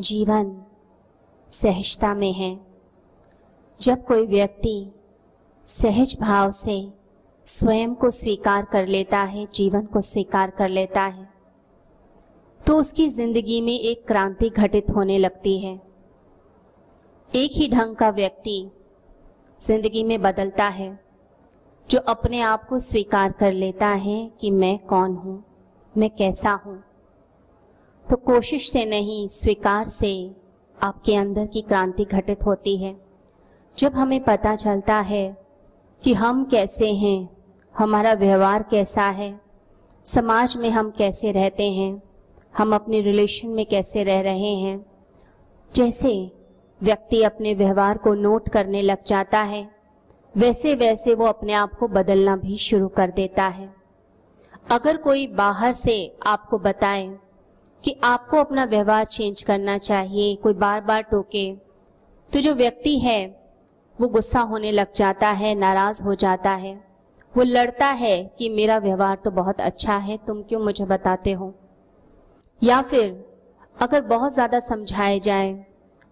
जीवन सहजता में है। जब कोई व्यक्ति सहज भाव से स्वयं को स्वीकार कर लेता है, जीवन को स्वीकार कर लेता है तो उसकी ज़िंदगी में एक क्रांति घटित होने लगती है। एक ही ढंग का व्यक्ति ज़िंदगी में बदलता है, जो अपने आप को स्वीकार कर लेता है कि मैं कौन हूँ, मैं कैसा हूँ। तो कोशिश से नहीं, स्वीकार से आपके अंदर की क्रांति घटित होती है। जब हमें पता चलता है कि हम कैसे हैं, हमारा व्यवहार कैसा है, समाज में हम कैसे रहते हैं, हम अपने रिलेशन में कैसे रह रहे हैं, जैसे व्यक्ति अपने व्यवहार को नोट करने लग जाता है, वैसे वैसे वो अपने आप को बदलना भी शुरू कर देता है। अगर कोई बाहर से आपको बताए कि आपको अपना व्यवहार चेंज करना चाहिए, कोई बार बार टोके तो जो व्यक्ति है, वो गुस्सा होने लग जाता है, नाराज़ हो जाता है। वो लड़ता है कि मेरा व्यवहार तो बहुत अच्छा है, तुम क्यों मुझे बताते हो? या फिर, अगर बहुत ज़्यादा समझाए जाए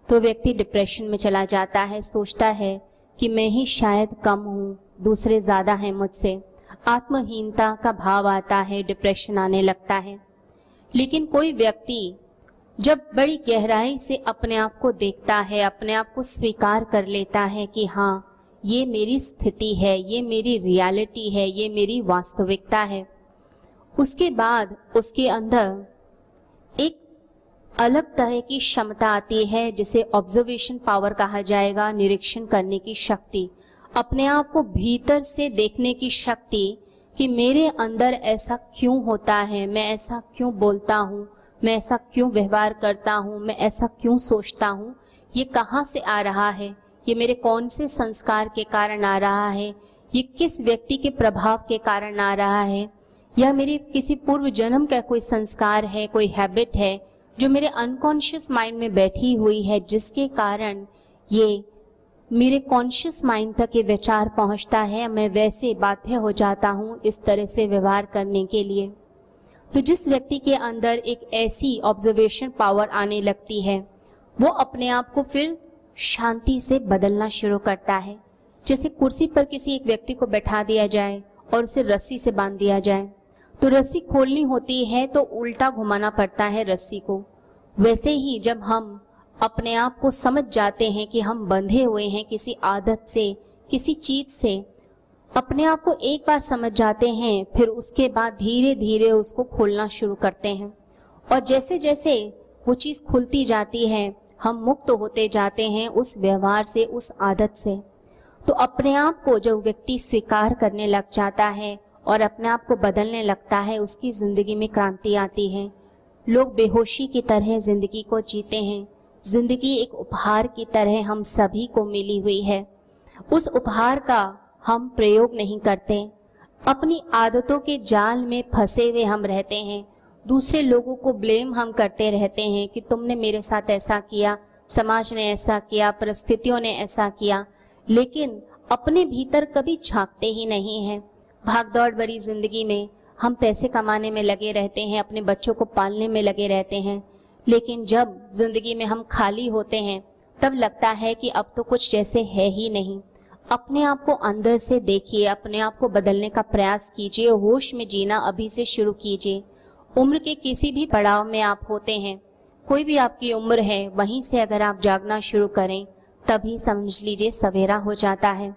तो व्यक्ति डिप्रेशन में चला जाता है, सोचता है कि मैं ही शायद कम हूँ, दूसरे ज़्यादा हैं मुझसे। आत्महीनता का भाव आता है डिप्रेशन आने लगता है। लेकिन कोई व्यक्ति जब बड़ी गहराई से अपने आप को देखता है, अपने आप को स्वीकार कर लेता है कि हाँ ये मेरी स्थिति है, ये मेरी रियलिटी है, ये मेरी वास्तविकता है, उसके बाद उसके अंदर एक अलग तरह की क्षमता आती है, जिसे ऑब्जर्वेशन पावर कहा जाएगा, निरीक्षण करने की शक्ति। अपने आप को भीतर से देखने की शक्ति कि मेरे अंदर ऐसा क्यों होता है? मैं ऐसा क्यों बोलता हूँ? मैं ऐसा क्यों व्यवहार करता हूँ? मैं ऐसा क्यों सोचता हूँ? ये कहाँ से आ रहा है? ये मेरे कौन से संस्कार के कारण आ रहा है? ये किस व्यक्ति के प्रभाव के कारण आ रहा है? या मेरे किसी पूर्व जन्म का कोई संस्कार है, कोई हैबिट है, जो मेरे अनकॉन्शियस माइंड में बैठी हुई है, जिसके कारण ये मेरे कॉन्शियस माइंड तक ये विचार पहुँचता है, मैं वैसे बाध्य हो जाता हूँ इस तरह से व्यवहार करने के लिए। तो जिस व्यक्ति के अंदर एक ऐसी ऑब्जर्वेशन पावर आने लगती है, वो अपने आप को फिर शांति से बदलना शुरू करता है। जैसे कुर्सी पर किसी एक व्यक्ति को बैठा दिया जाए और उसे रस्सी से बाँध दिया जाए। तो रस्सी खोलनी होती है तो उल्टा घुमाना पड़ता है रस्सी को। वैसे ही जब हम अपने आप को समझ जाते हैं कि हम बंधे हुए हैं किसी आदत से, किसी चीज़ से। अपने आप को एक बार समझ जाते हैं, फिर उसके बाद धीरे धीरे उसको खोलना शुरू करते हैं। और जैसे जैसे वो चीज़ खुलती जाती है, हम मुक्त होते जाते हैं उस व्यवहार से, उस आदत से। तो अपने आप को जब व्यक्ति स्वीकार करने लग जाता है और अपने आप को बदलने लगता है, उसकी ज़िंदगी में क्रांति आती है। लोग बेहोशी की तरह ज़िंदगी को जीते हैं। ज़िंदगी एक उपहार की तरह हम सभी को मिली हुई है। उस उपहार का हम प्रयोग नहीं करते। अपनी आदतों के जाल में फंसे हुए हम रहते हैं। दूसरे लोगों को ब्लेम हम करते रहते हैं कि तुमने मेरे साथ ऐसा किया, समाज ने ऐसा किया, परिस्थितियों ने ऐसा किया। लेकिन अपने भीतर कभी झांकते ही नहीं है। भागदौड़ भरी ज़िंदगी में हम पैसे कमाने में लगे रहते हैं, अपने बच्चों को पालने में लगे रहते हैं। लेकिन जब ज़िंदगी में हम खाली होते हैं, तब लगता है कि अब तो कुछ जैसे है ही नहीं। अपने आप को अंदर से देखिए, अपने आप को बदलने का प्रयास कीजिए, होश में जीना अभी से शुरू कीजिए। उम्र के किसी भी पड़ाव में आप होते हैं, कोई भी आपकी उम्र है, वहीं से अगर आप जागना शुरू करें, तभी समझ लीजिए सवेरा हो जाता है।